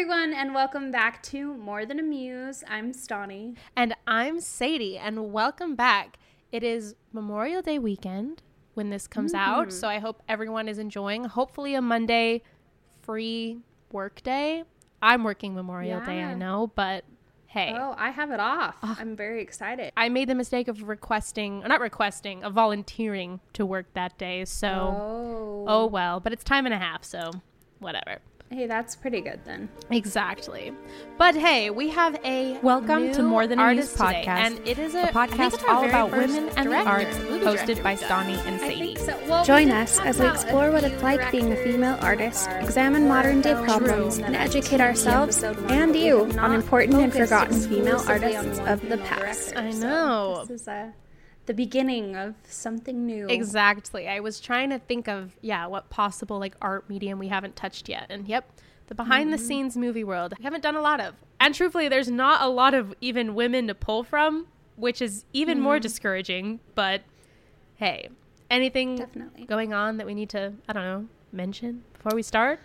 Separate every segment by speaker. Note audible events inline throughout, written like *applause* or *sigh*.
Speaker 1: Everyone, and welcome back to More Than a Muse. I'm Stani.
Speaker 2: And I'm Sadie, and welcome back. It is Memorial Day weekend when this comes out, mm-hmm. so I hope everyone is enjoying. Hopefully, a Monday free work day. I'm working Memorial Day, I know, but hey.
Speaker 1: Oh, I have it off. Ah. I'm very excited.
Speaker 2: I made the mistake of requesting, or not requesting, of volunteering to work that day. So,
Speaker 1: Oh.
Speaker 2: oh well, but it's time and a half, so whatever.
Speaker 1: Hey, that's pretty good then.
Speaker 2: Exactly. But hey, we have a
Speaker 3: Welcome to More Than a Muse
Speaker 2: artist today,
Speaker 3: podcast,
Speaker 2: and it is a, think
Speaker 3: podcast all about women and the arts, hosted by
Speaker 2: we've.
Speaker 3: Stani and
Speaker 1: I
Speaker 3: Sadie.
Speaker 1: think so. Well,
Speaker 4: Join us as we explore what it's like being a female artist, examine modern day problems, and educate ourselves and you on important and forgotten female artists of the past.
Speaker 2: I know.
Speaker 1: The beginning of something new.
Speaker 2: Exactly. I was trying to think of yeah, what possible like art medium we haven't touched yet. And yep, the behind the mm-hmm. scenes movie world. I haven't done a lot of. And truthfully, there's not a lot of even women to pull from, which is even more mm-hmm. discouraging, but hey, anything
Speaker 1: Definitely.
Speaker 2: going on that we need to, I don't know, mention before we start?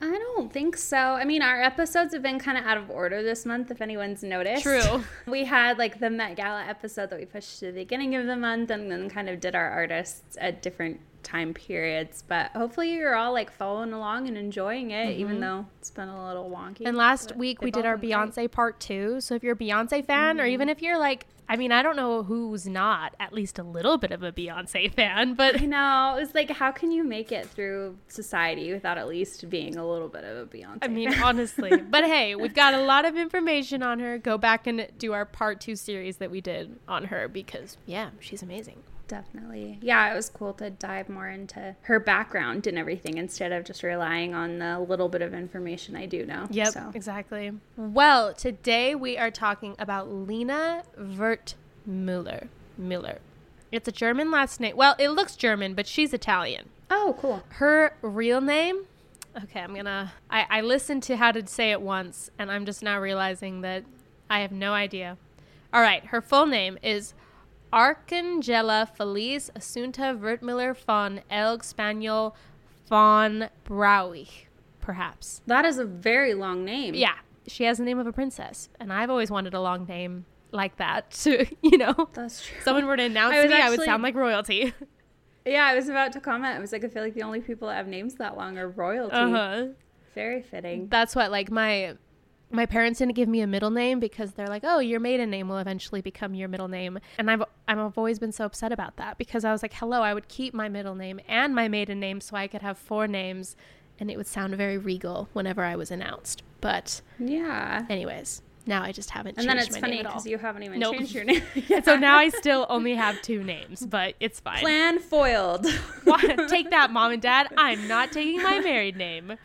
Speaker 1: I don't think so. I mean, our episodes have been kind of out of order this month, if anyone's noticed.
Speaker 2: True. *laughs*
Speaker 1: We had like the Met Gala episode that we pushed to the beginning of the month and then kind of did our artists at different time periods. But hopefully you're all like following along and enjoying it, even though it's been a little wonky.
Speaker 2: Mm-hmm. And last week we did our
Speaker 1: been great.
Speaker 2: Beyonce part two. So if you're a Beyonce fan, or even if you're like, I mean, I don't know who's not at least a little bit of a Beyonce fan, but
Speaker 1: I know. It was like, how can you make it through society without at least being a little bit of a Beyonce?
Speaker 2: I mean,
Speaker 1: fan?
Speaker 2: honestly. *laughs* But hey, we've got a lot of information on her. Go back and do our part two series that we did on her because, yeah, she's amazing.
Speaker 1: Definitely. Yeah, it was cool to dive more into her background and everything instead of just relying on the little bit of information I do know.
Speaker 2: Yep,
Speaker 1: So.
Speaker 2: exactly. Well, today we are talking about Lina Wertmüller. Müller. It's a German last name. Well, it looks German, but she's Italian.
Speaker 1: Oh, cool.
Speaker 2: Her real name? Okay, I'm gonna. I, I listened to how to say it once, and I'm just now realizing that I have no idea. All right, her full name is Arcangela Feliz Assunta Wertmüller von Elgg Spañol von Braueich, perhaps.
Speaker 1: That is a very long name.
Speaker 2: Yeah, she has the name of a princess, and I've always wanted a long name like that. *laughs* To you know,
Speaker 1: That's true.
Speaker 2: someone were to announce
Speaker 1: I
Speaker 2: me, I would sound like royalty.
Speaker 1: Yeah, I was about to comment. I was like, I feel like the only people that have names that long are royalty.
Speaker 2: Uh huh.
Speaker 1: Very fitting.
Speaker 2: that's what like my my parents didn't give me a middle name because they're like, "Oh, your maiden name will eventually become your middle name." And I've I've always been so upset about that because I was like, "Hello, I would keep my middle name and my maiden name so I could have four names and it would sound very regal whenever I was announced." But
Speaker 1: Yeah.
Speaker 2: anyways, now I just haven't
Speaker 1: And then it's funny
Speaker 2: name at all.
Speaker 1: because you haven't even
Speaker 2: Nope.
Speaker 1: changed your name. *laughs* *laughs*
Speaker 2: So now I still only have two names, but it's fine.
Speaker 1: plan foiled.
Speaker 2: Take that, *laughs* mom and dad. I'm not taking my married name.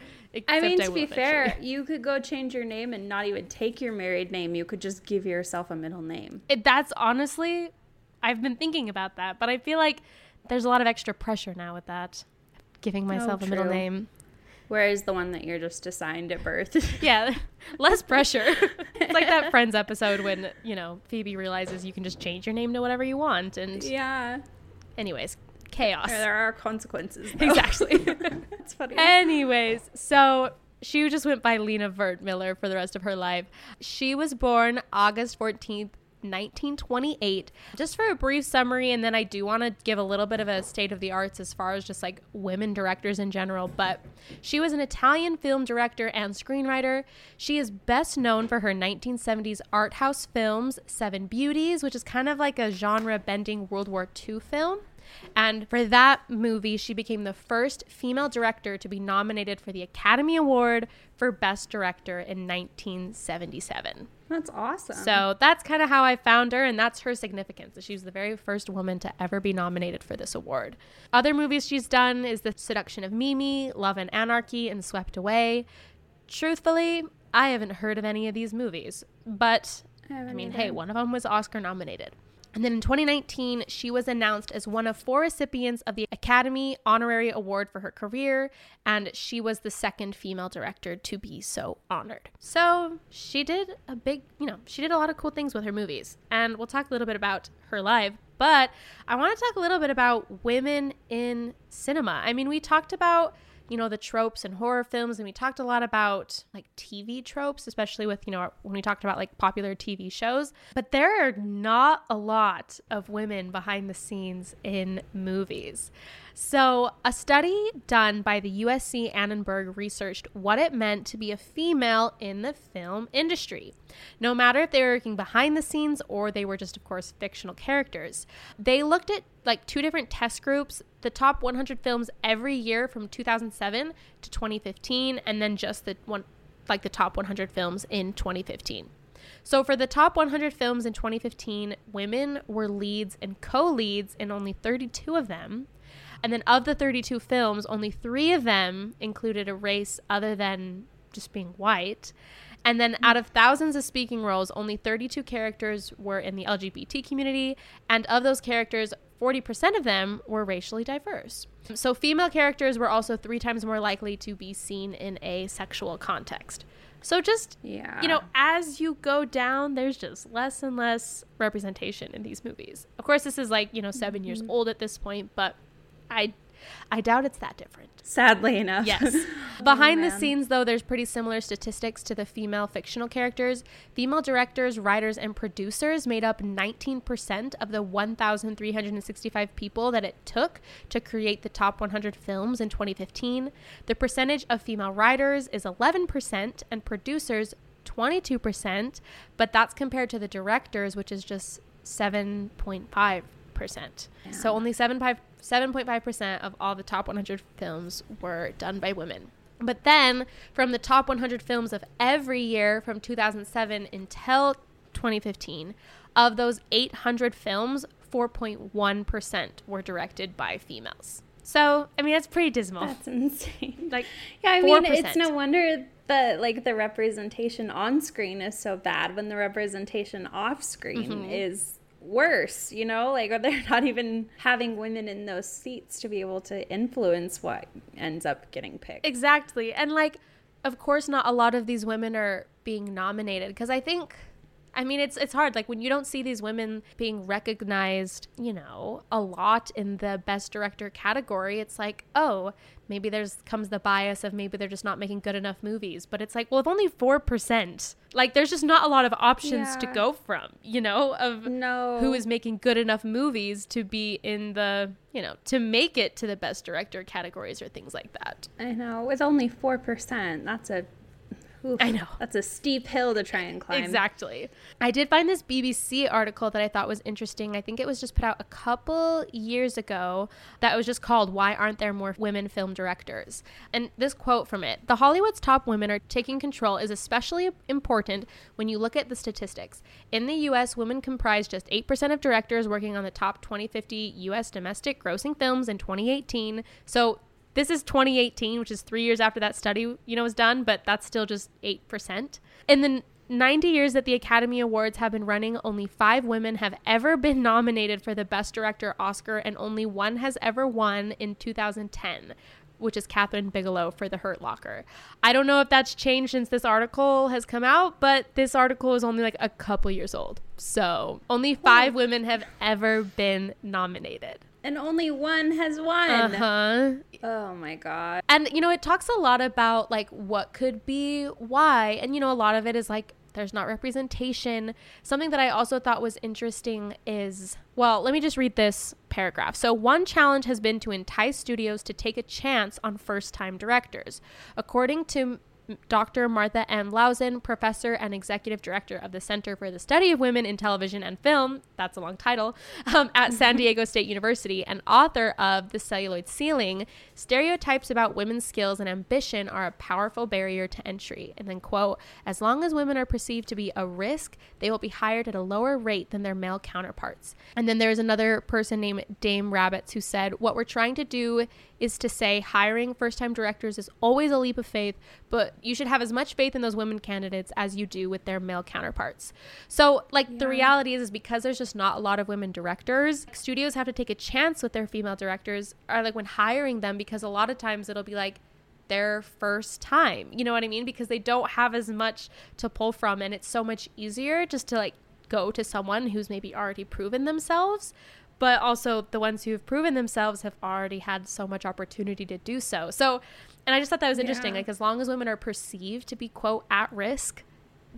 Speaker 1: I mean, to
Speaker 2: will
Speaker 1: be fair, *laughs* you could go change your name and not even take your married name. You could just give yourself a middle name.
Speaker 2: it, that's honestly, I've been thinking about that, but I feel like there's a lot of extra pressure now with that. Giving oh, myself a middle
Speaker 1: Oh,
Speaker 2: name.
Speaker 1: Whereas the one that you're just assigned at birth. *laughs*
Speaker 2: Yeah, *laughs* less pressure. it's like that Friends episode when, you know, Phoebe realizes you can just change your name to whatever you want. And,
Speaker 1: yeah.
Speaker 2: anyways, chaos.
Speaker 1: There are consequences. though.
Speaker 2: Exactly. *laughs*
Speaker 1: it's funny.
Speaker 2: Anyways, so she just went by Lina Wertmüller for the rest of her life. She was born August 14th, 1928. Just for a brief summary, and then I do want to give a little bit of a state of the arts as far as just like women directors in general. But she was an Italian film director and screenwriter. She is best known for her 1970s art house films, Seven Beauties, which is kind of like a genre bending World War II film. And for that movie, she became the first female director to be nominated for the Academy Award for Best Director in 1977.
Speaker 1: That's awesome.
Speaker 2: So that's kind of how I found her, and that's her significance. She was the very first woman to ever be nominated for this award. Other movies she's done is The Seduction of Mimi, Love and Anarchy, and Swept Away. Truthfully, I haven't heard of any of these movies, but I, I mean, either. hey, one of them was Oscar nominated. And then in 2019, she was announced as one of four recipients of the Academy Honorary Award for her career, and she was the second female director to be so honored. So she did a big, you know, she did a lot of cool things with her movies. And we'll talk a little bit about her live, but I want to talk a little bit about women in cinema. I mean, we talked about you know, the tropes and horror films. And we talked a lot about like TV tropes, especially with, you know, when we talked about like popular TV shows. But there are not a lot of women behind the scenes in movies. So, a study done by the USC Annenberg researched what it meant to be a female in the film industry. No matter if they were working behind the scenes or they were just, of course, fictional characters. They looked at like two different test groups the top 100 films every year from 2007 to 2015, and then just the one, like the top 100 films in 2015. So, for the top 100 films in 2015, women were leads and co leads in only 32 of them. And then of the 32 films, only three of them included a race other than just being white. And then out of thousands of speaking roles, only 32 characters were in the LGBT community. And of those characters, 40% of them were racially diverse. So female characters were also three times more likely to be seen in a sexual context. So just yeah. you know, as you go down, there's just less and less representation in these movies. Of course, this is like, you know, 7 mm-hmm. years old at this point, but I I doubt it's that different.
Speaker 1: Sadly enough.
Speaker 2: Yes. *laughs* Oh, Behind oh, the scenes, though, there's pretty similar statistics to the female fictional characters. Female directors, writers, and producers made up 19% of the 1,365 people that it took to create the top 100 films in 2015. The percentage of female writers is 11% and producers 22%, but that's compared to the directors, which is just 7.5%. Yeah. So only 7.5 7.5% of all the top 100 films were done by women. But then, from the top 100 films of every year from 2007 until 2015, of those 800 films, 4.1% were directed by females. So, I mean, that's pretty dismal.
Speaker 1: That's insane. Like, yeah, I 4%. mean, it's no wonder that like the representation on screen is so bad when the representation off screen mm-hmm. is worse, you know, like *laughs* they're not even having women in those seats to be able to influence what ends up getting picked.
Speaker 2: Exactly. And like of course not a lot of these women are being nominated because I think I mean, it's it's hard. Like when you don't see these women being recognized, you know, a lot in the best director category. It's like, oh, maybe there's comes the bias of maybe they're just not making good enough movies. But it's like, well, if only four percent, like there's just not a lot of options yeah. to go from, you know, of
Speaker 1: no.
Speaker 2: who is making good enough movies to be in the, you know, to make it to the best director categories or things like that.
Speaker 1: I know. With only four percent, that's a Oof,
Speaker 2: I know.
Speaker 1: That's a steep hill to try and climb.
Speaker 2: Exactly. I did find this BBC article that I thought was interesting. I think it was just put out a couple years ago that was just called Why Aren't There More Women Film Directors? And this quote from it The Hollywood's top women are taking control is especially important when you look at the statistics. In the US, women comprise just 8% of directors working on the top 2050 US domestic grossing films in 2018. So this is 2018, which is three years after that study, you know, was done, but that's still just 8%. In the 90 years that the Academy Awards have been running, only five women have ever been nominated for the Best Director Oscar, and only one has ever won in 2010, which is Kathryn Bigelow for The Hurt Locker. I don't know if that's changed since this article has come out, but this article is only like a couple years old. So only five women have ever been nominated
Speaker 1: and only one has won.
Speaker 2: Uh-huh.
Speaker 1: Oh my god.
Speaker 2: And you know, it talks a lot about like what could be why. And you know, a lot of it is like there's not representation. Something that I also thought was interesting is well, let me just read this paragraph. So, one challenge has been to entice studios to take a chance on first time directors. According to Dr. Martha M. Lauzen, professor and executive director of the Center for the Study of Women in Television and Film, that's a long title, um, at *laughs* San Diego State University, and author of The Celluloid Ceiling, stereotypes about women's skills and ambition are a powerful barrier to entry. And then, quote, as long as women are perceived to be a risk, they will be hired at a lower rate than their male counterparts. And then there's another person named Dame Rabbits who said, what we're trying to do is to say hiring first time directors is always a leap of faith, but you should have as much faith in those women candidates as you do with their male counterparts. So, like, yeah. the reality is, is because there's just not a lot of women directors, studios have to take a chance with their female directors, or like when hiring them, because a lot of times it'll be like, their first time. You know what I mean? Because they don't have as much to pull from and it's so much easier just to like go to someone who's maybe already proven themselves but also the ones who have proven themselves have already had so much opportunity to do so. So, and I just thought that was interesting. Yeah. Like, as long as women are perceived to be, quote, at risk,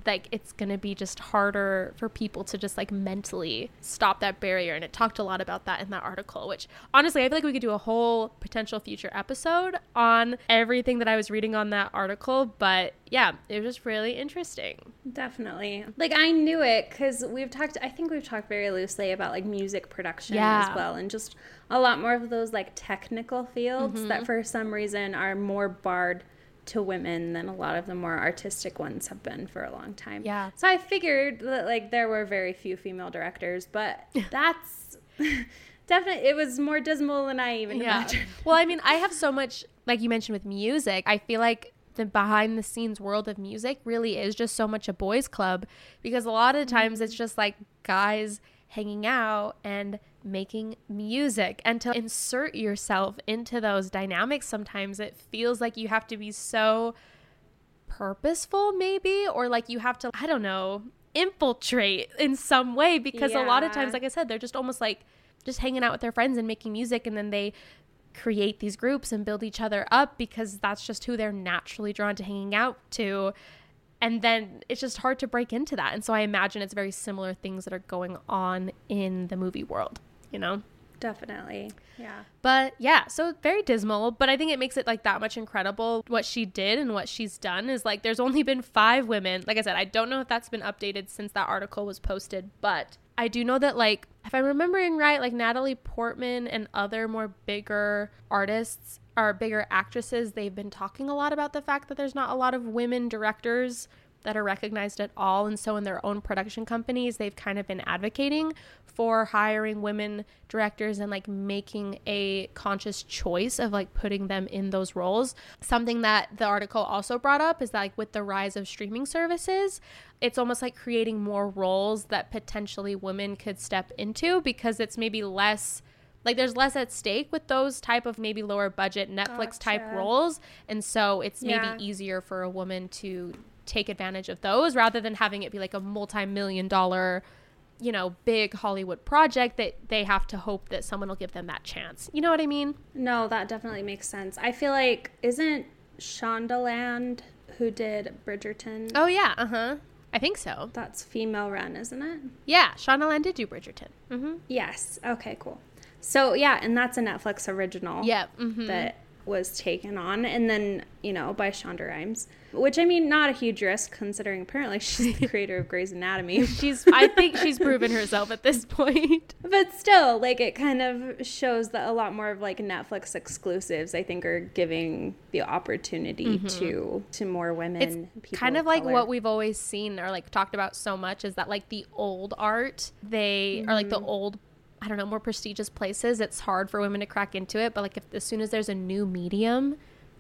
Speaker 2: like it's going to be just harder for people to just like mentally stop that barrier and it talked a lot about that in that article which honestly i feel like we could do a whole potential future episode on everything that i was reading on that article but yeah it was just really interesting
Speaker 1: definitely like i knew it because we've talked i think we've talked very loosely about like music production yeah. as well and just a lot more of those like technical fields mm-hmm. that for some reason are more barred to women than a lot of the more artistic ones have been for a long time.
Speaker 2: Yeah.
Speaker 1: So I figured that like there were very few female directors, but *laughs* that's *laughs* definitely it was more dismal than I even yeah. imagined. *laughs*
Speaker 2: well, I mean, I have so much like you mentioned with music. I feel like the behind the scenes world of music really is just so much a boys club because a lot of times mm-hmm. it's just like guys hanging out and making music and to insert yourself into those dynamics sometimes it feels like you have to be so purposeful maybe or like you have to I don't know infiltrate in some way because yeah. a lot of times like I said they're just almost like just hanging out with their friends and making music and then they create these groups and build each other up because that's just who they're naturally drawn to hanging out to. And then it's just hard to break into that. And so i imagine it's very similar things that are going on in the movie world you know?
Speaker 1: Definitely. Yeah.
Speaker 2: But yeah, so very dismal, but I think it makes it like that much incredible what she did and what she's done is like there's only been 5 women. Like I said, I don't know if that's been updated since that article was posted, but I do know that like if I'm remembering right, like Natalie Portman and other more bigger artists or bigger actresses, they've been talking a lot about the fact that there's not a lot of women directors that are recognized at all. And so, in their own production companies, they've kind of been advocating for hiring women directors and like making a conscious choice of like putting them in those roles. Something that the article also brought up is that, like, with the rise of streaming services, it's almost like creating more roles that potentially women could step into because it's maybe less like there's less at stake with those type of maybe lower budget netflix gotcha. type roles and so it's maybe yeah. easier for a woman to take advantage of those rather than having it be like a multi-million dollar you know big hollywood project that they have to hope that someone will give them that chance. You know what i mean?
Speaker 1: No that definitely makes sense. I feel like isn't shondaland who did bridgerton?
Speaker 2: Oh yeah uh-huh. I think so.
Speaker 1: That's female run isn't it?
Speaker 2: Yeah shondaland did do bridgerton. Mm-hmm.
Speaker 1: yes. Okay cool. So yeah and that's a netflix original
Speaker 2: yeah mm-hmm.
Speaker 1: that was taken on, and then you know by Shonda Rhimes, which I mean, not a huge risk considering apparently she's the creator of Grey's Anatomy. *laughs*
Speaker 2: she's, I think she's proven herself at this point. *laughs*
Speaker 1: But still, like it kind of shows that a lot more of like Netflix exclusives, I think, are giving the opportunity mm-hmm. to to more women.
Speaker 2: It's kind of, of like what we've always seen or like talked about so much is that like the old art, they mm-hmm. are like the mm-hmm. old I don't know, more prestigious places, it's hard for women to crack into it. But like, if as soon as there's a new medium,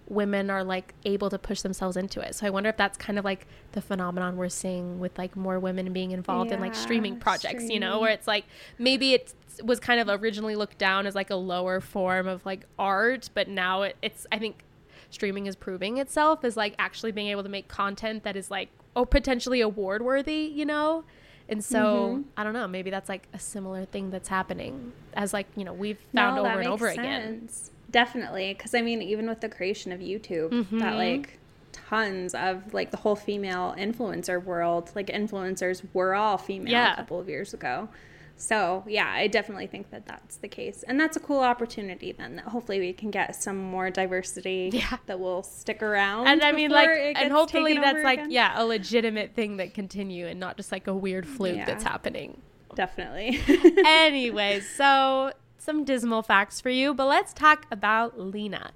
Speaker 2: women are like able to push themselves into it. So I wonder if that's kind of like the phenomenon we're seeing with like more women being involved yeah, in like streaming projects, streaming. you know, where it's like maybe it was kind of originally looked down as like a lower form of like art, but now it, it's, I think streaming is proving itself as like actually being able to make content that is like, oh, potentially award worthy, you know? And so mm-hmm. I don't know, maybe that's like a similar thing that's happening as like, you know, we've found no, over and over sense. again.
Speaker 1: Definitely, cuz I mean even with the creation of YouTube, mm-hmm. that like tons of like the whole female influencer world, like influencers were all female yeah. a couple of years ago. So, yeah, I definitely think that that's the case. And that's a cool opportunity then that hopefully we can get some more diversity *laughs*
Speaker 2: Yeah.
Speaker 1: that will stick around.
Speaker 2: And I mean, like, and hopefully that's like,
Speaker 1: again.
Speaker 2: yeah, a legitimate thing that continue and not just like a weird fluke
Speaker 1: Yeah.
Speaker 2: that's happening.
Speaker 1: Definitely. *laughs* *laughs*
Speaker 2: Anyways, so some dismal facts for you, but let's talk about Lina.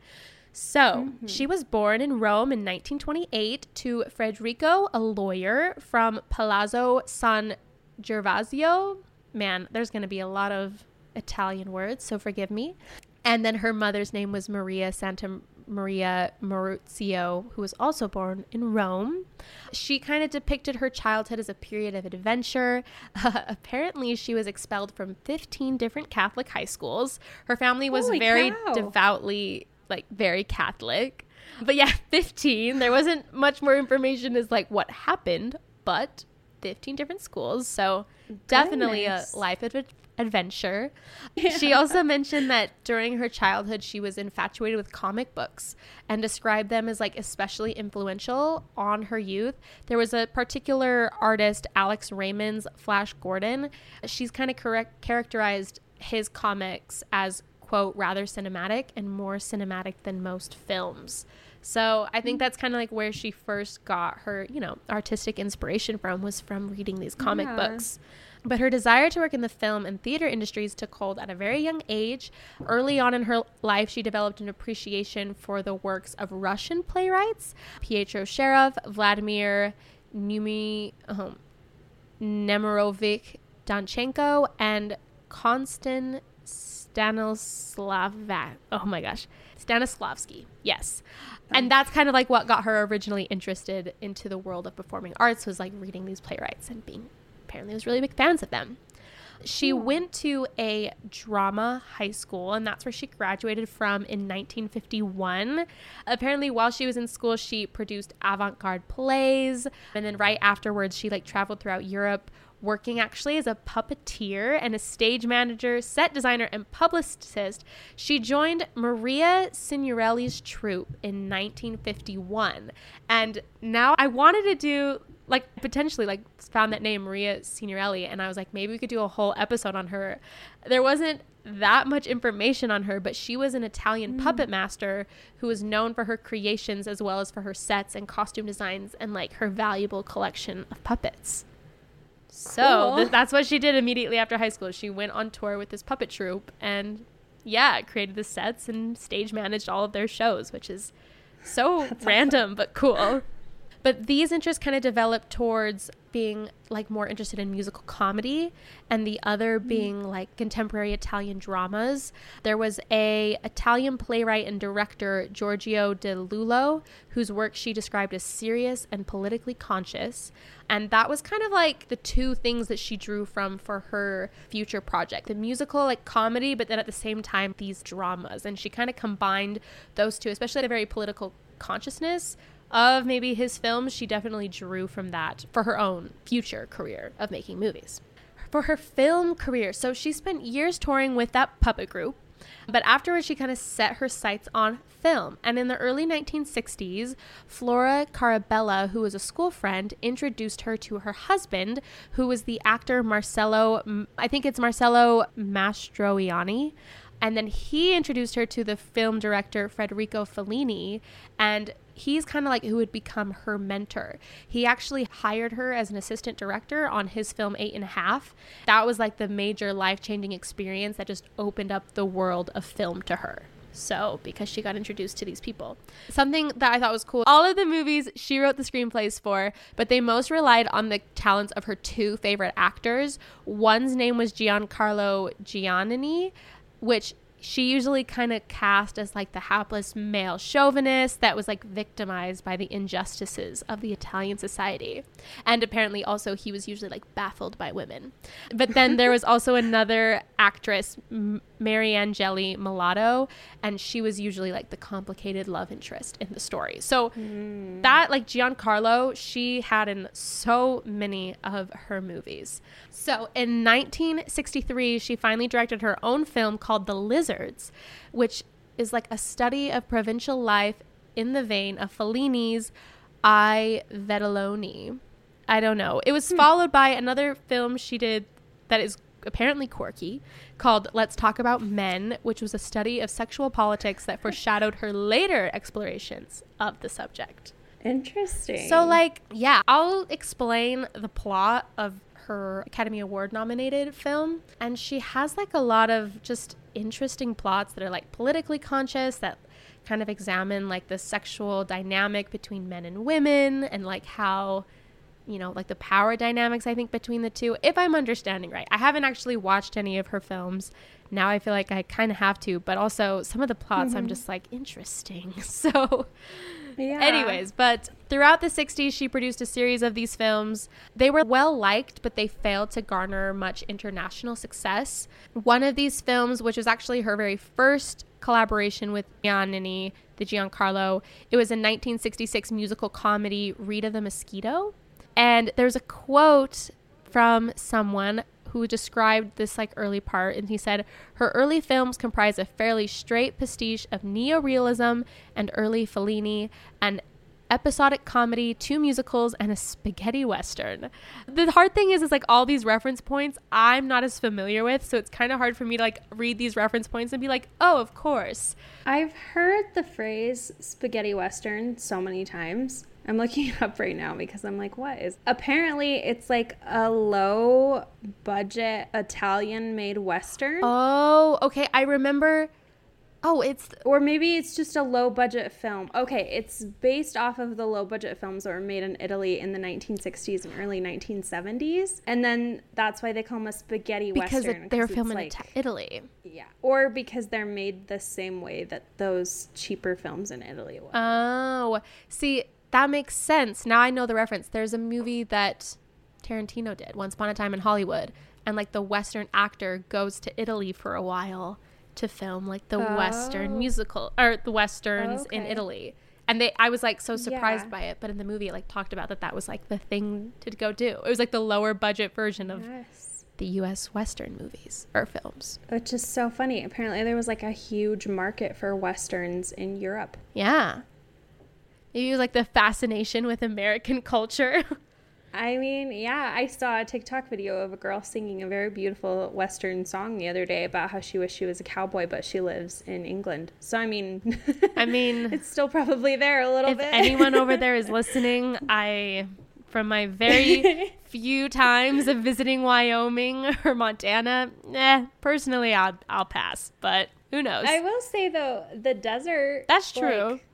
Speaker 2: So, mm-hmm. she was born in Rome in 1928 to Federico, a lawyer from Palazzo San Gervasio. Man, there's going to be a lot of Italian words, so forgive me. And then her mother's name was Maria Santa Maria Maruzio, who was also born in Rome. She kind of depicted her childhood as a period of adventure. *laughs* apparently, she was expelled from 15 different Catholic high schools. Her family was
Speaker 1: Holy
Speaker 2: very
Speaker 1: cow.
Speaker 2: devoutly, like, very Catholic. But yeah, *laughs* 15. There wasn't much more information as like what happened, but 15 different schools. So definitely a life adv- adventure. *laughs* She also mentioned that during her childhood, she was infatuated with comic books and described them as like especially influential on her youth. There was a particular artist, Alex Raymond's Flash Gordon. She's kind of correct characterized his comics as quote rather cinematic and more cinematic than most films. So I think that's kind of like where she first got her, you know, artistic inspiration from was from reading these comic
Speaker 1: Yeah.
Speaker 2: books. But her desire to work in the film and theater industries took hold at a very young age. Early on in her life, she developed an appreciation for the works of Russian playwrights Pietro Sharoff, Vladimir Numi, um, Nemirovich Danchenko, and Konstan Stanislavak. Oh my gosh. Stanislavski. Yes. And that's kind of like what got her originally interested into the world of performing arts was like reading these playwrights and being apparently was really big fans of them. She hmm. went to a drama high school, and that's where she graduated from in 1951. Apparently, while she was in school, she produced avant garde plays, and then right afterwards, she like traveled throughout Europe, working actually as a puppeteer and a stage manager, set designer, and publicist. She joined Maria Signorelli's troupe in 1951, and now I wanted to do like potentially like found that name Maria Signorelli and I was like maybe we could do a whole episode on her. There wasn't that much information on her, but she was an Italian mm. puppet master who was known for her creations as well as for her sets and costume designs and like her valuable collection of puppets. So
Speaker 1: Cool.
Speaker 2: th- that's what she did immediately after high school. She went on tour with this puppet troupe and yeah, created the sets and stage managed all of their shows, which is so *laughs* random but cool. But these interests kind of developed towards being like more interested in musical comedy and the other mm-hmm. being like contemporary Italian dramas. There was a Italian playwright and director Giorgio De Lullo whose work she described as serious and politically conscious. And that was kind of like the two things that she drew from for her future project. The musical like comedy but then at the same time these dramas and she kind of combined those two especially at a very political consciousness of maybe his films, she definitely drew from that for her own future career of making movies. For her film career, so she spent years touring with that puppet group, but afterwards she kind of set her sights on film. And in the early 1960s, Flora Carabella, who was a school friend, introduced her to her husband, who was the actor Marcello, I think it's Marcello Mastroianni. And then he introduced her to the film director Federico Fellini, and he's kind of like who would become her mentor. He actually hired her as an assistant director on his film Eight and a Half. That was like the major life changing experience that just opened up the world of film to her. So, because she got introduced to these people. Something that I thought was cool all of the movies she wrote the screenplays for, but they most relied on the talents of her two favorite actors. One's name was Giancarlo Giannini, which she usually kind of cast as like the hapless male chauvinist that was like victimized by the injustices of the Italian society. And apparently also he was usually like baffled by women. But then there was also *laughs* another actress, M- Mariangeli Mulatto, and she was usually like the complicated love interest in the story. So hmm. that like Giancarlo, she had in so many of her movies. So in 1963, she finally directed her own film called The Lizards, which is like a study of provincial life in the vein of Fellini's I Vitelloni. I don't know. It was hmm. followed by another film she did that is apparently quirky called Let's Talk About Men, which was a study of sexual politics that hmm. foreshadowed her later explorations of the subject.
Speaker 1: Interesting.
Speaker 2: So, like, yeah, I'll explain the plot of her Academy Award nominated film. And she has like a lot of just interesting plots that are like politically conscious, that kind of examine like the sexual dynamic between men and women and like how you know like the power dynamics i think between the two if i'm understanding right i haven't actually watched any of her films now i feel like i kind of have to but also some of the plots mm-hmm. i'm just like interesting *laughs* so yeah. Anyways, but throughout the 60s, she produced a series of these films. They were well liked, but they failed to garner much international success. One of these films, which was actually her very first collaboration with Giannini, the Giancarlo, it was a 1966 musical comedy, Rita the Mosquito. And there's a quote from someone who described this like early part and he said her early films comprise a fairly straight pastiche of neorealism and early Fellini and episodic comedy, two musicals, and a spaghetti western. The hard thing is, is like all these reference points I'm not as familiar with, so it's kind of hard for me to like read these reference points and be like, oh, of course.
Speaker 1: I've heard the phrase spaghetti western so many times. I'm looking it up right now because I'm like, what is? Apparently, it's like a low budget Italian made Western.
Speaker 2: Oh, okay. I remember. Oh, it's.
Speaker 1: Or maybe it's just a low budget film. Okay, it's based off of the low budget films that were made in Italy in the 1960s and early 1970s. And then that's why they call them a spaghetti
Speaker 2: because
Speaker 1: Western.
Speaker 2: Because they're filming like, in Italy.
Speaker 1: Yeah. Or because they're made the same way that those cheaper films in Italy were.
Speaker 2: Oh, see, that makes sense. Now I know the reference. There's a movie that Tarantino did, Once Upon a Time in Hollywood, and like the Western actor goes to Italy for a while to film like the oh. Western musical or the Westerns okay. in Italy. And they, I was like so surprised yeah. by it, but in the movie, it like talked about that that was like the thing to go do. It was like the lower budget version of yes. the U.S. Western movies or films,
Speaker 1: which is so funny. Apparently, there was like a huge market for westerns in Europe.
Speaker 2: Yeah, Maybe like the fascination with American culture. *laughs*
Speaker 1: I mean, yeah, I saw a TikTok video of a girl singing a very beautiful Western song the other day about how she wished she was a cowboy, but she lives in England. So, I mean,
Speaker 2: I mean, *laughs*
Speaker 1: it's still probably there a little
Speaker 2: if
Speaker 1: bit.
Speaker 2: If anyone over there is *laughs* listening, I, from my very few times of visiting Wyoming or Montana, eh, personally, I'll, I'll pass, but who knows?
Speaker 1: I will say, though, the desert.
Speaker 2: That's true.
Speaker 1: Like,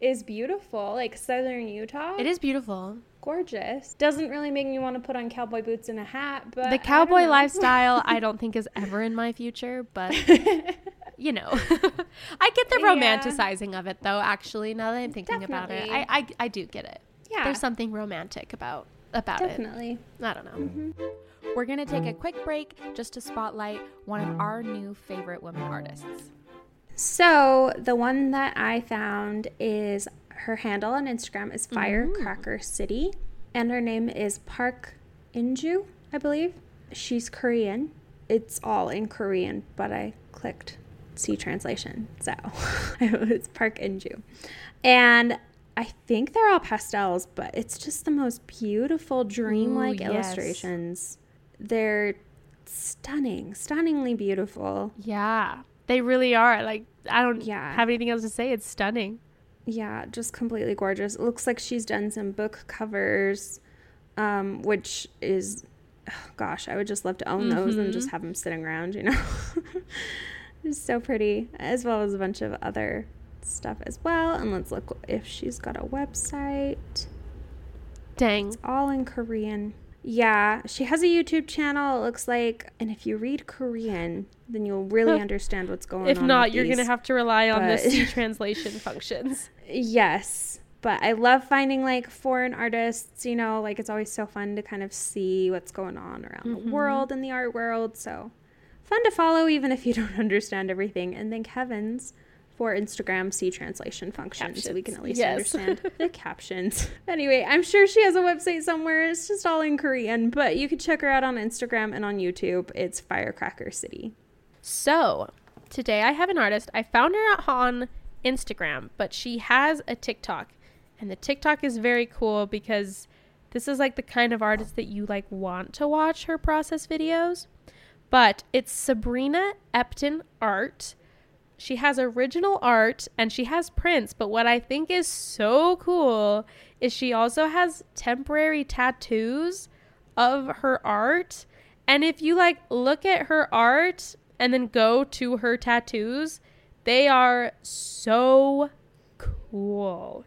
Speaker 1: is beautiful. Like southern Utah.
Speaker 2: It is beautiful.
Speaker 1: Gorgeous. Doesn't really make me want to put on cowboy boots and a hat, but
Speaker 2: the cowboy I lifestyle I don't think is ever in my future, but *laughs* you know. *laughs* I get the romanticizing yeah. of it though, actually, now that I'm thinking Definitely. about it. I, I I do get it. Yeah. There's something romantic about about
Speaker 1: Definitely.
Speaker 2: it. Definitely. I don't know. Mm-hmm. We're going to take a quick break just to spotlight one of our new favorite women artists.
Speaker 1: So the one that I found is her handle on Instagram is Firecracker mm. City, and her name is Park Inju, I believe. She's Korean. It's all in Korean, but I clicked see translation, so *laughs* it's Park Inju, and I think they're all pastels, but it's just the most beautiful, dreamlike Ooh, yes. illustrations. They're stunning, stunningly beautiful.
Speaker 2: Yeah. They really are. Like I don't yeah. have anything else to say. It's stunning.
Speaker 1: Yeah, just completely gorgeous. It looks like she's done some book covers, um, which is, oh, gosh, I would just love to own those mm-hmm. and just have them sitting around. You know, *laughs* it's so pretty, as well as a bunch of other stuff as well. And let's look if she's got a website.
Speaker 2: Dang,
Speaker 1: it's all in Korean. Yeah, she has a YouTube channel, it looks like. And if you read Korean, then you'll really understand what's going
Speaker 2: if
Speaker 1: on.
Speaker 2: If not, you're going to have to rely on the C *laughs* translation functions.
Speaker 1: Yes. But I love finding like foreign artists, you know, like it's always so fun to kind of see what's going on around mm-hmm. the world in the art world. So fun to follow, even if you *laughs* don't understand everything. And thank heavens for Instagram C translation function captions. so we can at least yes. understand *laughs* the captions. Anyway, I'm sure she has a website somewhere. It's just all in Korean, but you can check her out on Instagram and on YouTube. It's Firecracker City.
Speaker 2: So, today I have an artist. I found her on Instagram, but she has a TikTok. And the TikTok is very cool because this is like the kind of artist that you like want to watch her process videos. but it's Sabrina Epton art. She has original art and she has prints, but what I think is so cool is she also has temporary tattoos of her art. And if you like look at her art and then go to her tattoos, they are so cool.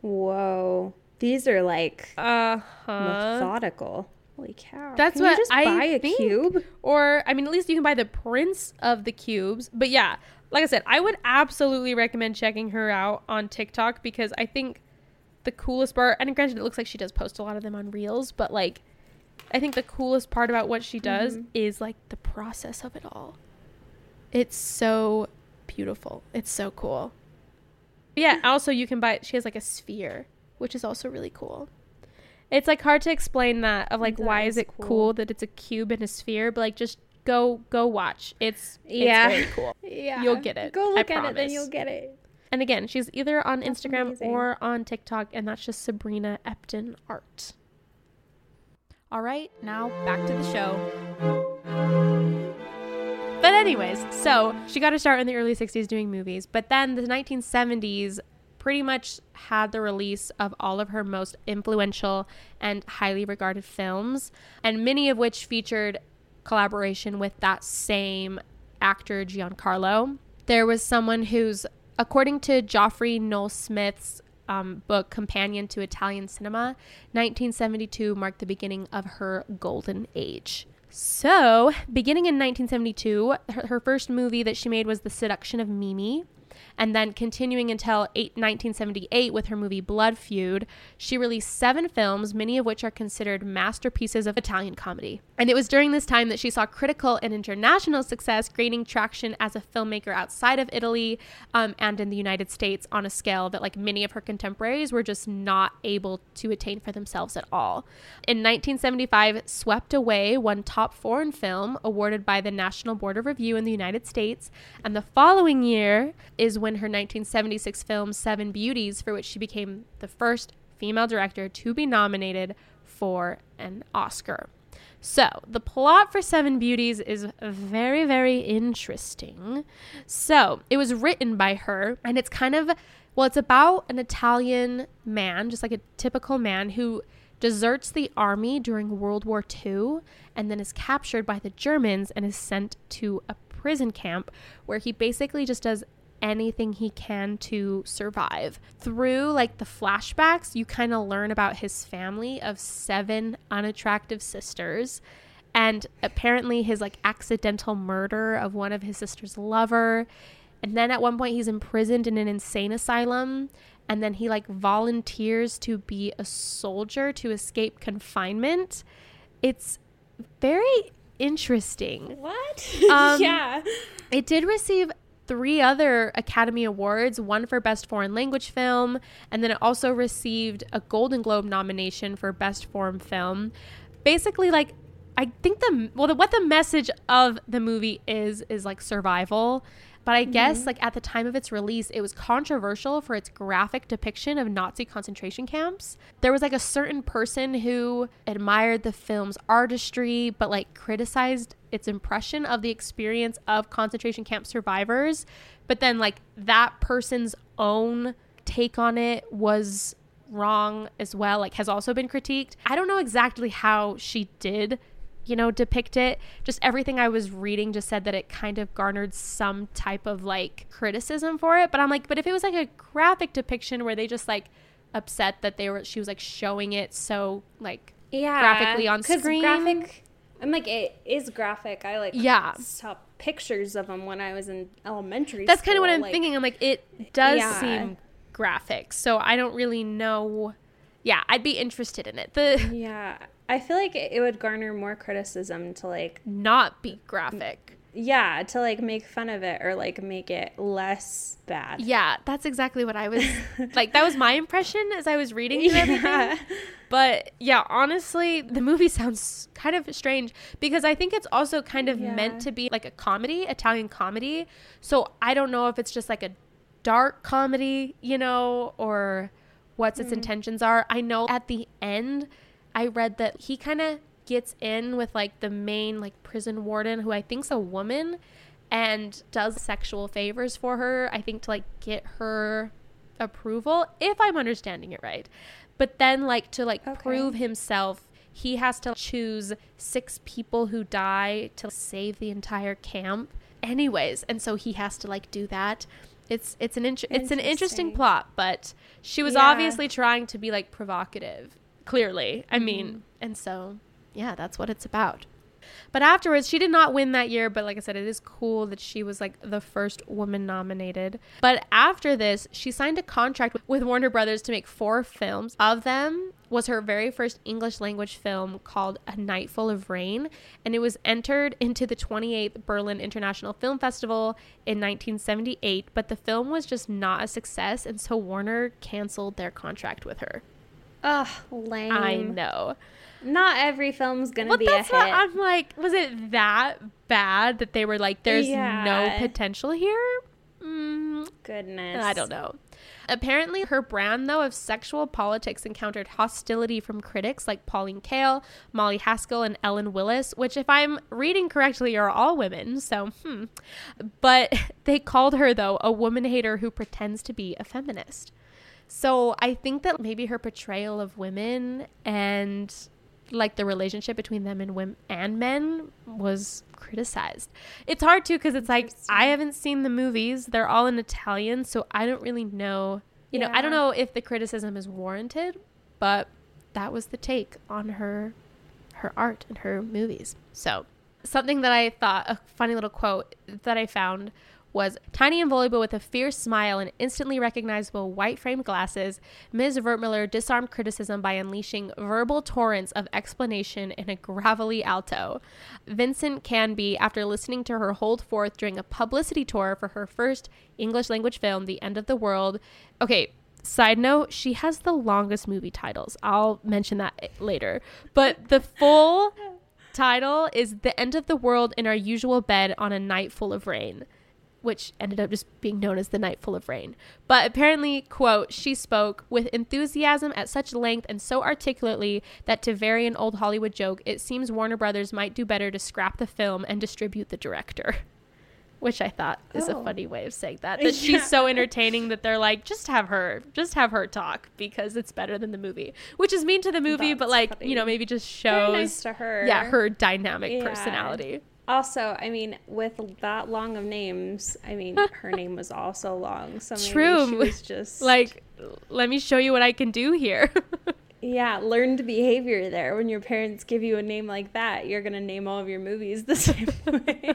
Speaker 1: Whoa. These are like
Speaker 2: Uh huh.
Speaker 1: methodical. Holy cow.
Speaker 2: That's
Speaker 1: Can
Speaker 2: what
Speaker 1: you just
Speaker 2: I
Speaker 1: buy a
Speaker 2: think.
Speaker 1: cube?
Speaker 2: Or I mean, at least you can buy the prints of the cubes. But yeah, like I said, I would absolutely recommend checking her out on TikTok because I think the coolest part, and granted, it looks like she does post a lot of them on Reels, but like, I think the coolest part about what she does mm-hmm. is like the process of it all. It's so beautiful. It's so cool. Yeah. *laughs* Also, you can buy. She has like a sphere, which is also really cool. It's like hard to explain that of like
Speaker 1: That
Speaker 2: why is
Speaker 1: is
Speaker 2: it
Speaker 1: cool.
Speaker 2: cool. that it's a cube and a sphere, but like just go go watch. It's
Speaker 1: Yeah.
Speaker 2: it's very *laughs* cool.
Speaker 1: Yeah.
Speaker 2: You'll get it.
Speaker 1: Go
Speaker 2: I
Speaker 1: look at it, then you'll get it.
Speaker 2: And again, she's either on
Speaker 1: That's
Speaker 2: Instagram
Speaker 1: amazing.
Speaker 2: or on TikTok, and that's just Sabrina Epton Art. All right, now back to the show. But, anyways, so she got to start in the early 60s doing movies, but then the 1970s pretty much had the release of all of her most influential and highly regarded films, and many of which featured collaboration with that same actor, Giancarlo. There was someone who's, according to Geoffrey Nowell-Smith's um, book, Companion to Italian Cinema, 1972 marked the beginning of her golden age. So, beginning in 1972, her, her first movie that she made was The Seduction of Mimi. And then continuing until eight, 1978 with her movie Blood Feud, she released seven films, many of which are considered masterpieces of Italian comedy. And it was during this time that she saw critical and international success, gaining traction as a filmmaker outside of Italy um, and in the United States on a scale that, like many of her contemporaries, were just not able to attain for themselves at all. In 1975, Swept Away won top foreign film awarded by the National Board of Review in the United States. And the following year is when her 1976 film Seven Beauties, for which she became the first female director to be nominated for an Oscar. So, the plot for Seven Beauties is very, very interesting. So, it was written by her, and it's kind of, well, it's about an Italian man, just like a typical man, who deserts the army during World War II and then is captured by the Germans and is sent to a prison camp where he basically just does anything he can to survive. Through like the flashbacks, you kind of learn about his family of seven unattractive sisters and apparently his like accidental murder of one of his sister's lover. And then at one point he's imprisoned in an insane asylum and then he like volunteers to be a soldier to escape confinement. It's very interesting.
Speaker 1: What? *laughs*
Speaker 2: Um,
Speaker 1: yeah.
Speaker 2: It did receive three other Academy Awards one for Best Foreign Language Film, and then it also received a Golden Globe nomination for Best Foreign Film. Basically, like, I think the, well, the, what the message of the movie is, is like survival. But I guess, mm-hmm. like, at the time of its release, it was controversial for its graphic depiction of Nazi concentration camps. There was, like, a certain person who admired the film's artistry, but, like, criticized its impression of the experience of concentration camp survivors. But then, like, that person's own take on it was wrong as well, like, has also been critiqued. I don't know exactly how she did you know, depict it. Just everything I was reading just said that it kind of garnered some type of like criticism for it. But I'm like, but if it was like a graphic depiction where they just like upset that they were, she was like showing it so like
Speaker 1: Yeah.
Speaker 2: graphically on screen.
Speaker 1: Graphic. I'm like, it is graphic. I like
Speaker 2: Yeah.
Speaker 1: saw pictures of them when I was in elementary
Speaker 2: that's kind of what I'm
Speaker 1: like-
Speaker 2: thinking. I'm like, it does
Speaker 1: Yeah.
Speaker 2: seem graphic. So I don't really know. Yeah, I'd be interested in it. The
Speaker 1: Yeah. I feel like it would garner more criticism to like,
Speaker 2: not be graphic.
Speaker 1: yeah, to like make fun of it or like make it less bad.
Speaker 2: Yeah, that's exactly what I was *laughs* like. That was my impression as I was reading through everything. But yeah, honestly, the movie *laughs* sounds kind of strange because I think it's also kind of
Speaker 1: Yeah.
Speaker 2: meant to be like a comedy, Italian comedy. So I don't know if it's just like a dark comedy, you know, or what's its mm-hmm. intentions are. I know at the end, I read that he kind of gets in with like the main like prison warden who I think's a woman and does sexual favors for her, I think to like get her approval, if I'm understanding it right. But then like to like
Speaker 1: Okay.
Speaker 2: prove himself, he has to choose six people who die to save the entire camp. Anyways, and so he has to like do that. It's it's an int- it's an interesting
Speaker 1: Interesting.
Speaker 2: plot, but she was
Speaker 1: Yeah.
Speaker 2: obviously trying to be like provocative. Clearly. I mean,
Speaker 1: Mm-hmm.
Speaker 2: and so yeah, that's what it's about. But afterwards, she did not win that year. But like I said, it is cool that she was like the first woman nominated. But after this, she signed a contract with Warner Brothers to make four films. Of them was her very first English language film called A Night Full of Rain. And it was entered into the 28th Berlin International Film Festival in 1978. But the film was just not a success. And so Warner canceled their contract with her.
Speaker 1: Ugh, lame.
Speaker 2: I know.
Speaker 1: Not every film's gonna be a
Speaker 2: that's
Speaker 1: hit.
Speaker 2: what I'm like. Was it that bad that they were like, "There's no potential here"? Mm,
Speaker 1: Goodness.
Speaker 2: I don't know. Apparently, her brand though of sexual politics encountered hostility from critics like Pauline Kael, Molly Haskell, and Ellen Willis, which, if I'm reading correctly, are all women. So, hmm. But *laughs* they called her though a woman hater who pretends to be a feminist. So I think that maybe her portrayal of women and like the relationship between them and women and men was criticized. It's hard too because it's like I haven't seen the movies; they're all in Italian, so I don't really know. You know, I don't know if the criticism is warranted, but that was the take on her her art and her movies. So, something that I thought a funny little quote that I found was tiny and voluble with a fierce smile and instantly recognizable white framed glasses. Ms. Wertmüller disarmed criticism by unleashing verbal torrents of explanation in a gravelly alto. Vincent Canby, after listening to her hold forth during a publicity tour for her first English language film, The End of the World. Okay, Side note, she has the longest movie titles. I'll mention that later. But the full *laughs* title is The End of the World in Our Usual Bed on a Night Full of Rain, which ended up just being known as The Night Full of Rain. But apparently, quote, she spoke with enthusiasm at such length and so articulately that to vary an old Hollywood joke, it seems Warner Brothers might do better to scrap the film and distribute the director. *laughs* Which I thought is a
Speaker 1: Oh.
Speaker 2: funny way of saying that. *laughs* That
Speaker 1: Yeah.
Speaker 2: she's so entertaining that they're like, just have her, just have her talk because it's better than the movie. Which is mean to the movie, but like,
Speaker 1: funny.
Speaker 2: you know, maybe just shows
Speaker 1: nice to her.
Speaker 2: yeah, her dynamic
Speaker 1: Yeah.
Speaker 2: personality.
Speaker 1: Also, I mean, with that long of names, I mean, *laughs* her name was also long. So
Speaker 2: True.
Speaker 1: she was just *laughs*
Speaker 2: Like, let me show you what I can do here. *laughs*
Speaker 1: yeah, learned behavior there. When your parents give you a name like that, you're gonna name all of your movies the same way.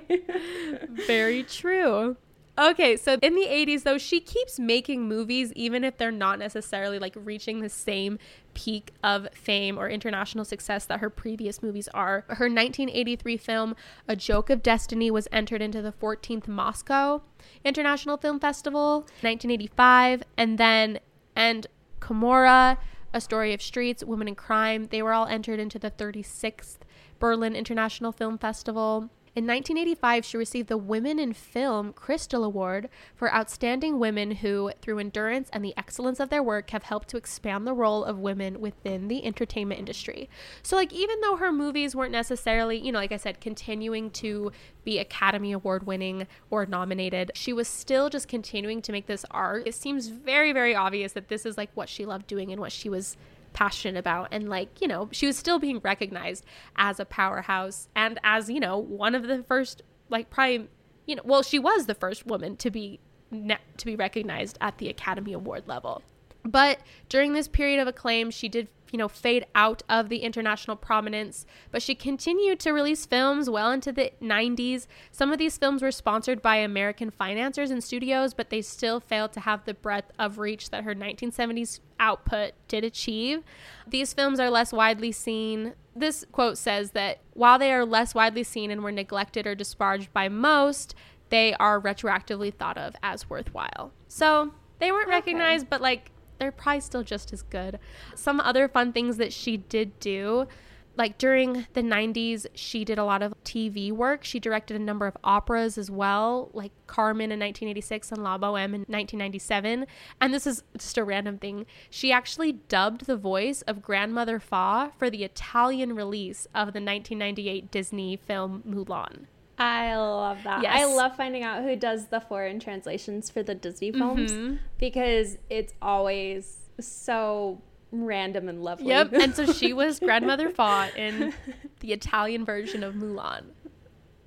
Speaker 2: Very true. Okay, so in the 80s, though, she keeps making movies even if they're not necessarily like reaching the same peak of fame or international success that her previous movies are. Her 1983 film, A Joke of Destiny, was entered into the 14th Moscow International Film Festival, 1985, and then, and Camorra, A Story of Streets, Women in Crime, they were all entered into the 36th Berlin International Film Festival. In 1985, she received the Women in Film Crystal Award for outstanding women who, through endurance and the excellence of their work, have helped to expand the role of women within the entertainment industry. So, like, even though her movies weren't necessarily, you know, like I said, continuing to be Academy Award winning or nominated, she was still just continuing to make this art. It seems very, very obvious that this is like what she loved doing and what she was passionate about. And like you know she was still being recognized as a powerhouse and as you know one of the first like probably you know well she was the first woman to be ne- to be recognized at the academy award level. But during this period of acclaim she did you know fade out of the international prominence but she continued to release films well into the 90s some of these films were sponsored by american financiers and studios but they still failed to have the breadth of reach that her 1970s output did achieve. These films are less widely seen. This quote says that while they are less widely seen and were neglected or disparaged by most they are retroactively thought of as worthwhile. So they weren't
Speaker 1: Okay.
Speaker 2: recognized but like they're probably still just as good. Some other fun things that she did do like during the 90s, she did a lot of TV work. She directed a number of operas as well, like Carmen in 1986 and La Boheme in 1997. And this is just a random thing. She actually dubbed the voice of Grandmother Fa for the Italian release of the 1998 Disney film Mulan.
Speaker 1: I love that.
Speaker 2: Yes.
Speaker 1: I love finding out who does the foreign translations for the Disney mm-hmm. films because it's always so random and lovely.
Speaker 2: Yep. And so she *laughs* was Grandmother Fa in *laughs* the Italian version of Mulan.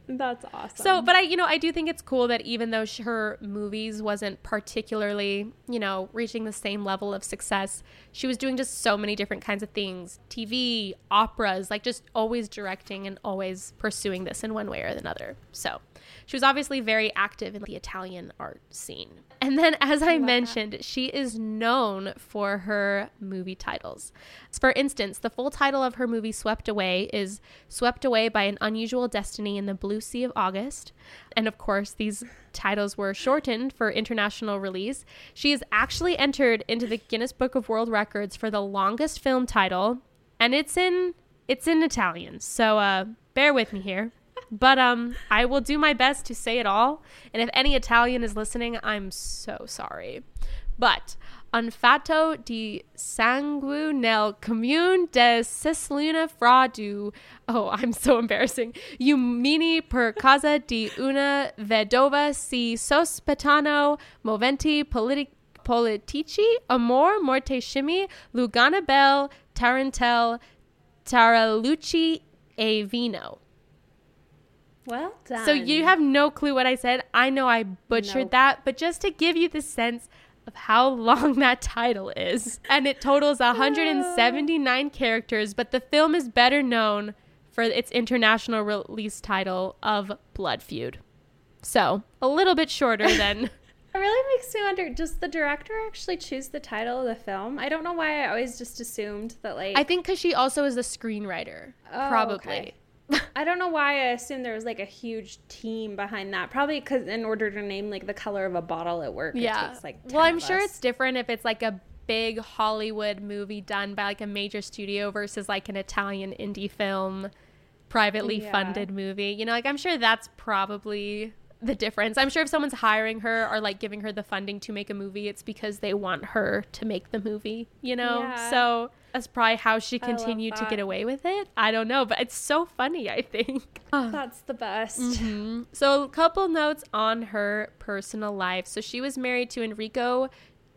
Speaker 1: That's awesome.
Speaker 2: So, but I, you know, I do think it's cool that even though sh- her movies wasn't particularly, you know, reaching the same level of success, she was doing just so many different kinds of things TV, operas, like just always directing and always pursuing this in one way or another. So, she was obviously very active in the Italian art scene. And then, as I mentioned, she is known for her movie titles. For instance, the full title of her movie Swept Away is Swept Away by an Unusual Destiny in the Blue Sea of August. And of course, these titles were shortened for international release. She is actually entered into the Guinness Book of World Records for the longest film title, and it's in it's in Italian. So uh, bear with me here. But um, I will do my best to say it all. And if any Italian is listening, I'm so sorry. But un fatto di sangue nel comune de Cisluna fra du oh I'm so embarrassing Umini per casa di una vedova si sospettano moventi politi- politici amor morte scimi Lugana Bell Tarantel Taralucci e Vino
Speaker 1: well done.
Speaker 2: so you have no clue what I said. I know I butchered
Speaker 1: Nope.
Speaker 2: that, but just to give you the sense of how *laughs* long that title is. And it totals 179 characters, but the film is better known for its international release title of Blood Feud. So, a little bit shorter *laughs* than
Speaker 1: It really makes me wonder does the director actually choose the title of the film? I don't know why I always just assumed that like
Speaker 2: I think cuz she also is a screenwriter,
Speaker 1: Oh,
Speaker 2: probably.
Speaker 1: okay. I don't know why I assumed there was like a huge team behind that. Probably because in order to name like the color of a bottle at work,
Speaker 2: yeah.
Speaker 1: it takes like. 10
Speaker 2: well, I'm sure
Speaker 1: us.
Speaker 2: it's different if it's like a big Hollywood movie done by like a major studio versus like an Italian indie film, privately
Speaker 1: Yeah.
Speaker 2: funded movie. You know, like I'm sure that's probably the difference. I'm sure if someone's hiring her or like giving her the funding to make a movie, it's because they want her to make the movie, you know?
Speaker 1: Yeah.
Speaker 2: So that's probably how she continued to get away with it. I don't know, but it's so funny, I think.
Speaker 1: That's the best.
Speaker 2: Mm-hmm. So, a couple notes on her personal life. So, she was married to Enrico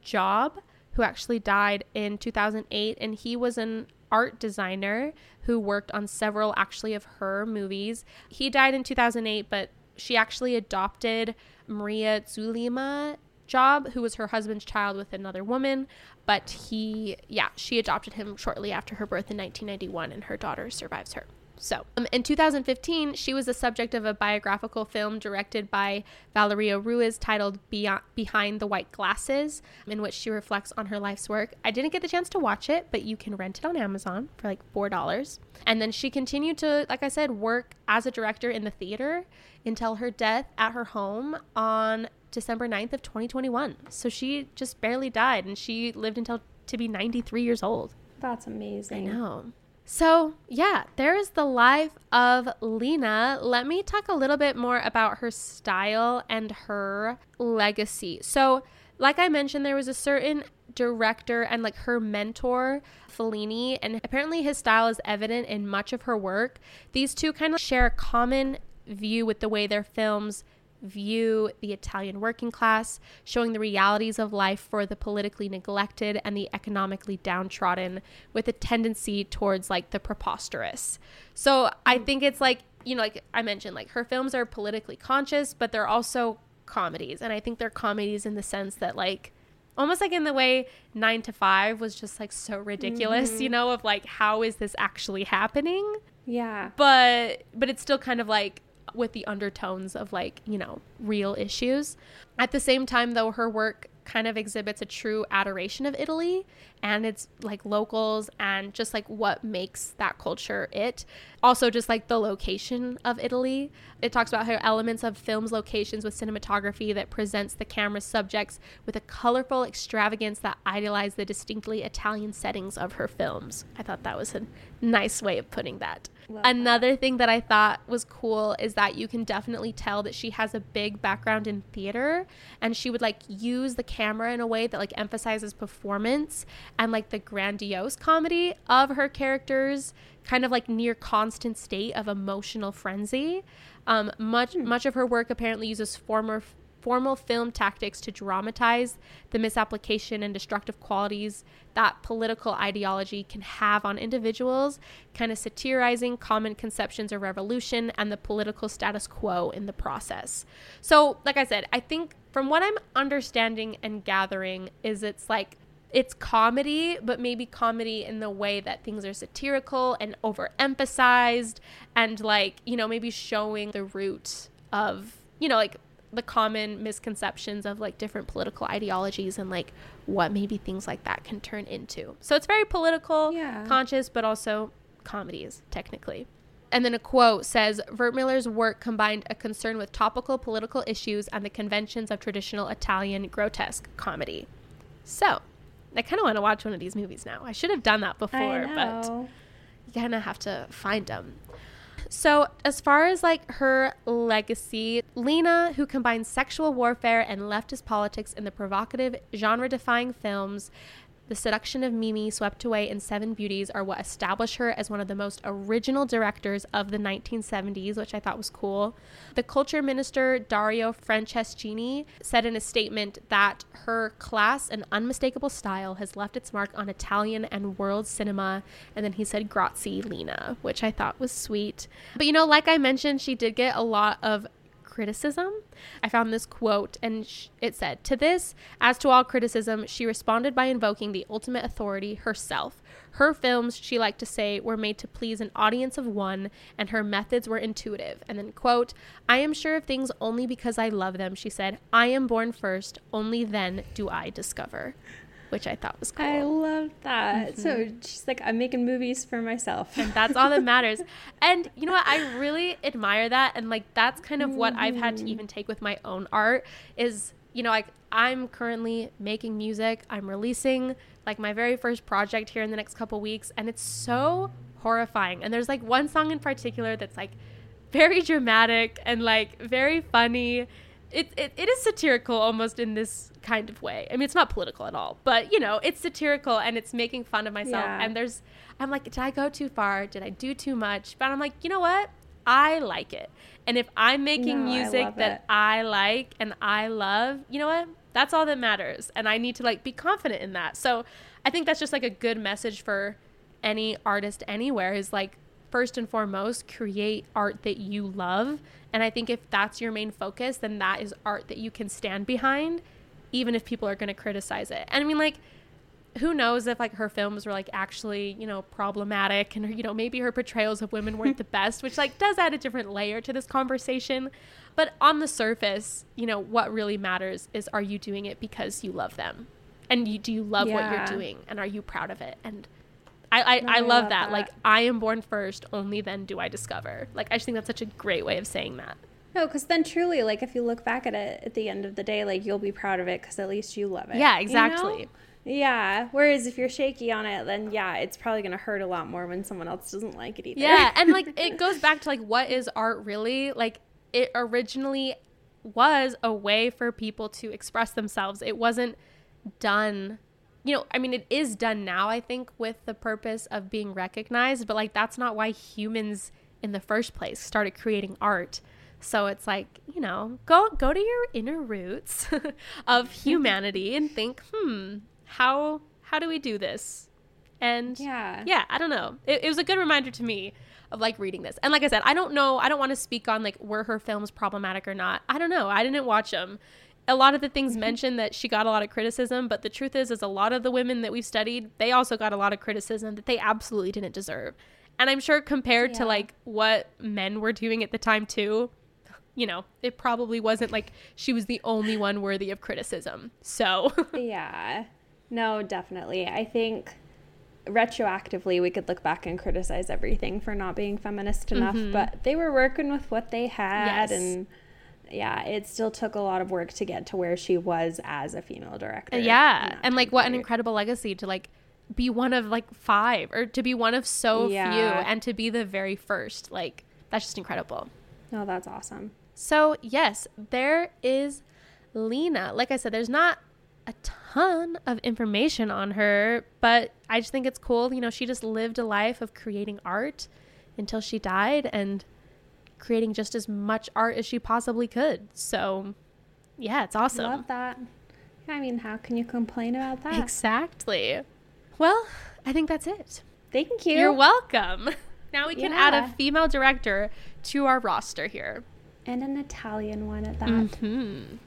Speaker 2: Job, who actually died in 2008, and he was an art designer who worked on several actually of her movies. He died in 2008, but she actually adopted Maria Zulima Job, who was her husband's child with another woman. But he, yeah, she adopted him shortly after her birth in 1991, and her daughter survives her. So, um, in 2015, she was the subject of a biographical film directed by Valeria Ruiz titled Beyond, Behind the White Glasses, in which she reflects on her life's work. I didn't get the chance to watch it, but you can rent it on Amazon for like $4. And then she continued to, like I said, work as a director in the theater until her death at her home on December 9th of 2021. So she just barely died and she lived until to be 93 years old.
Speaker 1: That's amazing.
Speaker 2: No. So, yeah, there is the life of Lina. Let me talk a little bit more about her style and her legacy. So, like I mentioned, there was a certain director and like her mentor, Fellini, and apparently his style is evident in much of her work. These two kind of share a common view with the way their films view the Italian working class, showing the realities of life for the politically neglected and the economically downtrodden, with a tendency towards like the preposterous. So I mm. think it's like, you know, like I mentioned, like her films are politically conscious, but they're also comedies. And I think they're comedies in the sense that, like, almost like in the way nine to five was just like so ridiculous, mm-hmm. you know, of like, how is this actually happening?
Speaker 1: Yeah.
Speaker 2: but but it's still kind of like with the undertones of like you know real issues at the same time though her work kind of exhibits a true adoration of Italy and its like locals and just like what makes that culture it. Also, just like the location of Italy. It talks about how elements of film's locations with cinematography that presents the camera's subjects with a colorful extravagance that idealize the distinctly Italian settings of her films. I thought that was a nice way of putting that. Love Another that. thing that I thought was cool is that you can definitely tell that she has a big background in theater and she would like use the camera in a way that like emphasizes performance and like the grandiose comedy of her characters kind of like near constant state of emotional frenzy um, much hmm. much of her work apparently uses former formal film tactics to dramatize the misapplication and destructive qualities that political ideology can have on individuals, kind of satirizing common conceptions of revolution and the political status quo in the process. So, like I said, I think from what I'm understanding and gathering is it's like it's comedy, but maybe comedy in the way that things are satirical and overemphasized and like, you know, maybe showing the root of, you know, like the common misconceptions of like different political ideologies and like what maybe things like that can turn into. So it's very political, yeah. conscious, but also comedies technically. And then a quote says Wertmüller's work combined a concern with topical political issues and the conventions of traditional Italian grotesque comedy. So, I kind of want to watch one of these movies now. I should have done that before, but you kind of have to find them. So, as far as like her legacy, Lina, who combines sexual warfare and leftist politics in the provocative, genre defying films, the Seduction of Mimi, Swept Away, and Seven Beauties are what established her as one of the most original directors of the 1970s, which I thought was cool. The culture minister, Dario Franceschini, said in a statement that her class and unmistakable style has left its mark on Italian and world cinema. And then he said, Grazie, Lina, which I thought was sweet. But you know, like I mentioned, she did get a lot of criticism. I found this quote, and sh- it said, To this, as to all criticism, she responded by invoking the ultimate authority herself. Her films, she liked to say, were made to please an audience of one, and her methods were intuitive. And then, quote, I am sure of things only because I love them, she said. I am born first, only then do I discover which I thought was cool.
Speaker 1: I love that. Mm-hmm. So she's like, I'm making movies for myself.
Speaker 2: And that's all that matters. *laughs* and you know what? I really admire that. And like, that's kind of what mm-hmm. I've had to mm-hmm. even take with my own art is, you know, like I'm currently making music. I'm releasing like my very first project here in the next couple weeks. And it's so horrifying. And there's like one song in particular that's like very dramatic and like very funny it, it, it is satirical almost in this kind of way. I mean, it's not political at all, but you know, it's satirical and it's making fun of myself. Yeah. And there's, I'm like, did I go too far? Did I do too much? But I'm like, you know what? I like it. And if I'm making no, music I that it. I like and I love, you know what? That's all that matters. And I need to like be confident in that. So I think that's just like a good message for any artist anywhere is like, first and foremost, create art that you love. And I think if that's your main focus, then that is art that you can stand behind, even if people are going to criticize it. And I mean, like, who knows if like her films were like actually you know problematic and you know maybe her portrayals of women weren't the *laughs* best which like does add a different layer to this conversation. But on the surface you know what really matters is are you doing it because you love them? And you, do you love yeah. what you're doing? And are you proud of it? And I I, no, I, love, love that. that. Like I am born first, only then do I discover. Like I just think that's such a great way of saying that.
Speaker 1: No, because then truly, like if you look back at it at the end of the day, like you'll be proud of it because at least you love it.
Speaker 2: Yeah, exactly.
Speaker 1: You know? Yeah. Whereas if you're shaky on it, then yeah, it's probably gonna hurt a lot more when someone else doesn't like it either.
Speaker 2: Yeah, and like it *laughs* goes back to like what is art really? Like it originally was a way for people to express themselves. It wasn't done you know, I mean, it is done now, I think, with the purpose of being recognized, but like that's not why humans in the first place started creating art. So it's like, you know, go go to your inner roots *laughs* of *laughs* humanity and think, hmm, how how do we do this? And yeah, yeah, I don't know. It, it was a good reminder to me of like reading this. And like I said, I don't know. I don't want to speak on like were her films problematic or not. I don't know. I didn't watch them a lot of the things mm-hmm. mentioned that she got a lot of criticism, but the truth is, is a lot of the women that we've studied, they also got a lot of criticism that they absolutely didn't deserve. And I'm sure compared yeah. to like what men were doing at the time too, you know, it probably wasn't like she was the only one worthy of criticism. So, *laughs*
Speaker 1: yeah. No, definitely. I think retroactively we could look back and criticize everything for not being feminist enough, mm-hmm. but they were working with what they had yes. and yeah, it still took a lot of work to get to where she was as a female director.
Speaker 2: Yeah. And like what an incredible legacy to like be one of like five or to be one of so yeah. few and to be the very first. Like that's just incredible.
Speaker 1: No, that's awesome.
Speaker 2: So, yes, there is Lina. Like I said, there's not a ton of information on her, but I just think it's cool. You know, she just lived a life of creating art until she died and creating just as much art as she possibly could. So, yeah, it's awesome.
Speaker 1: I love that. I mean, how can you complain about that?
Speaker 2: Exactly. Well, I think that's it.
Speaker 1: Thank you.
Speaker 2: You're welcome. Now we can yeah. add a female director to our roster here.
Speaker 1: And an Italian one at that. Mm-hmm.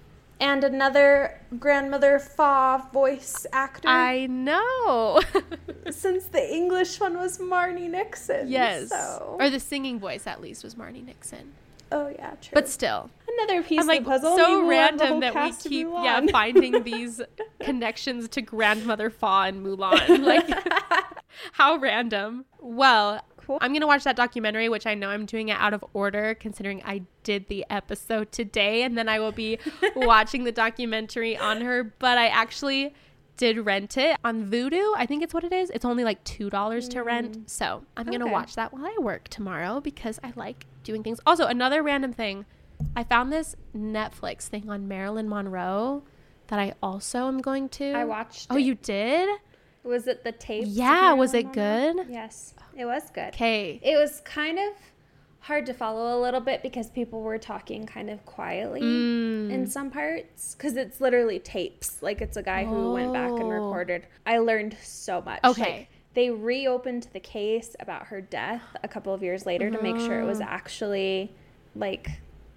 Speaker 1: And another grandmother Fa voice actor.
Speaker 2: I know. *laughs*
Speaker 1: Since the English one was Marnie Nixon.
Speaker 2: Yes. So. Or the singing voice, at least, was Marnie Nixon.
Speaker 1: Oh yeah, true.
Speaker 2: But still,
Speaker 1: another piece I'm like, of the puzzle.
Speaker 2: So random that we keep yeah finding *laughs* these connections to grandmother Fa and Mulan. Like *laughs* how random. Well, cool. I'm gonna watch that documentary, which I know I'm doing it out of order considering I did the episode today, and then I will be *laughs* watching the documentary on her. But I actually did rent it on Vudu. I think it's what it is. It's only like two dollars mm. to rent. Mm. So I'm gonna watch that while I work tomorrow because I like doing things. Also, another random thing, I found this Netflix thing on Marilyn Monroe that I also am going to.
Speaker 1: I watched.
Speaker 2: Oh,
Speaker 1: it.
Speaker 2: you did?
Speaker 1: Was it the tape?
Speaker 2: Yeah. Was it good?
Speaker 1: Yes, it was good.
Speaker 2: Okay.
Speaker 1: It was kind of hard to follow a little bit because people were talking kind of quietly mm. in some parts because it's literally tapes. Like it's a guy who oh. went back and oh. recorded. I learned so much.
Speaker 2: Okay.
Speaker 1: Like, they reopened the case about her death a couple of years later to make sure it was oh. actually like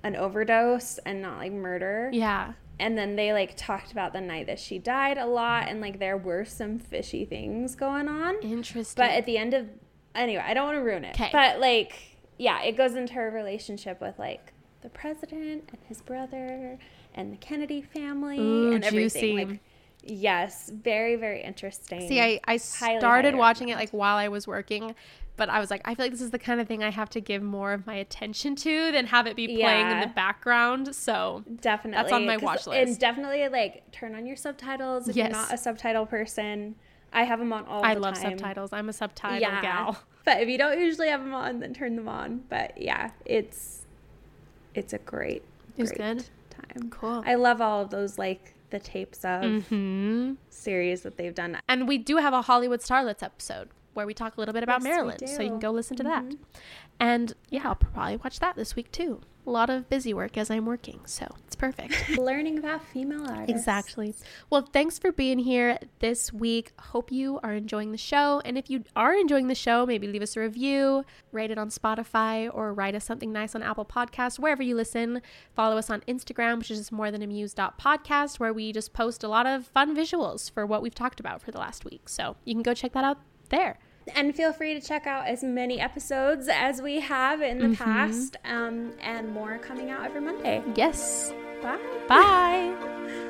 Speaker 1: an overdose and not like murder.
Speaker 2: Yeah.
Speaker 1: And then they like talked about the night that she died a lot and like there were some fishy things going on.
Speaker 2: Interesting.
Speaker 1: But at the end of anyway, I don't want to ruin it.
Speaker 2: Okay.
Speaker 1: But like yeah, it goes into her relationship with like the president and his brother and the Kennedy family
Speaker 2: Ooh,
Speaker 1: and everything.
Speaker 2: Juicy.
Speaker 1: Like Yes, very very interesting.
Speaker 2: See, I I started highly watching it like while I was working, but I was like, I feel like this is the kind of thing I have to give more of my attention to than have it be playing yeah. in the background. So
Speaker 1: definitely,
Speaker 2: that's on my watch list.
Speaker 1: And definitely like turn on your subtitles if yes. you're not a subtitle person. I have them on all I
Speaker 2: the
Speaker 1: love
Speaker 2: subtitles. I'm a subtitle yeah. gal. *laughs*
Speaker 1: But if you don't usually have them on, then turn them on. But yeah, it's it's a great,
Speaker 2: it's was good
Speaker 1: time.
Speaker 2: Cool.
Speaker 1: I love all of those like the tapes of
Speaker 2: mm-hmm.
Speaker 1: series that they've done.
Speaker 2: And we do have a Hollywood Starlets episode where we talk a little bit about yes, Marilyn. So you can go listen to mm-hmm. that. And yeah, I'll probably watch that this week too. A lot of busy work as I'm working, so it's perfect. *laughs*
Speaker 1: Learning about female artists.
Speaker 2: Exactly. Well, thanks for being here this week. Hope you are enjoying the show. And if you are enjoying the show, maybe leave us a review, rate it on Spotify, or write us something nice on Apple Podcasts, wherever you listen. Follow us on Instagram, which is just more than amuse.podcast, where we just post a lot of fun visuals for what we've talked about for the last week. So you can go check that out there.
Speaker 1: And feel free to check out as many episodes as we have in the mm-hmm. past, um, and more coming out every Monday.
Speaker 2: Yes.
Speaker 1: Bye.
Speaker 2: Bye.